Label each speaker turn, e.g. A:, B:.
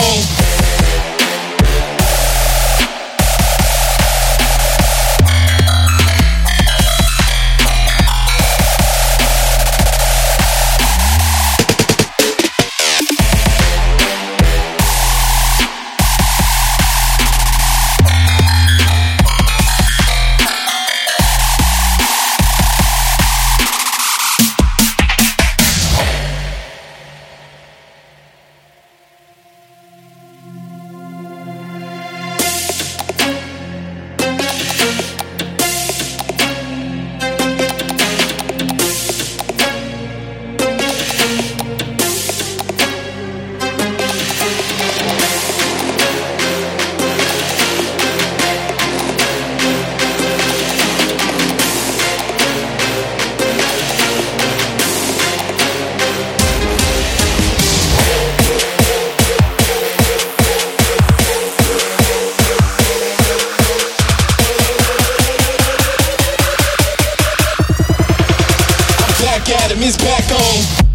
A: home. me's back on.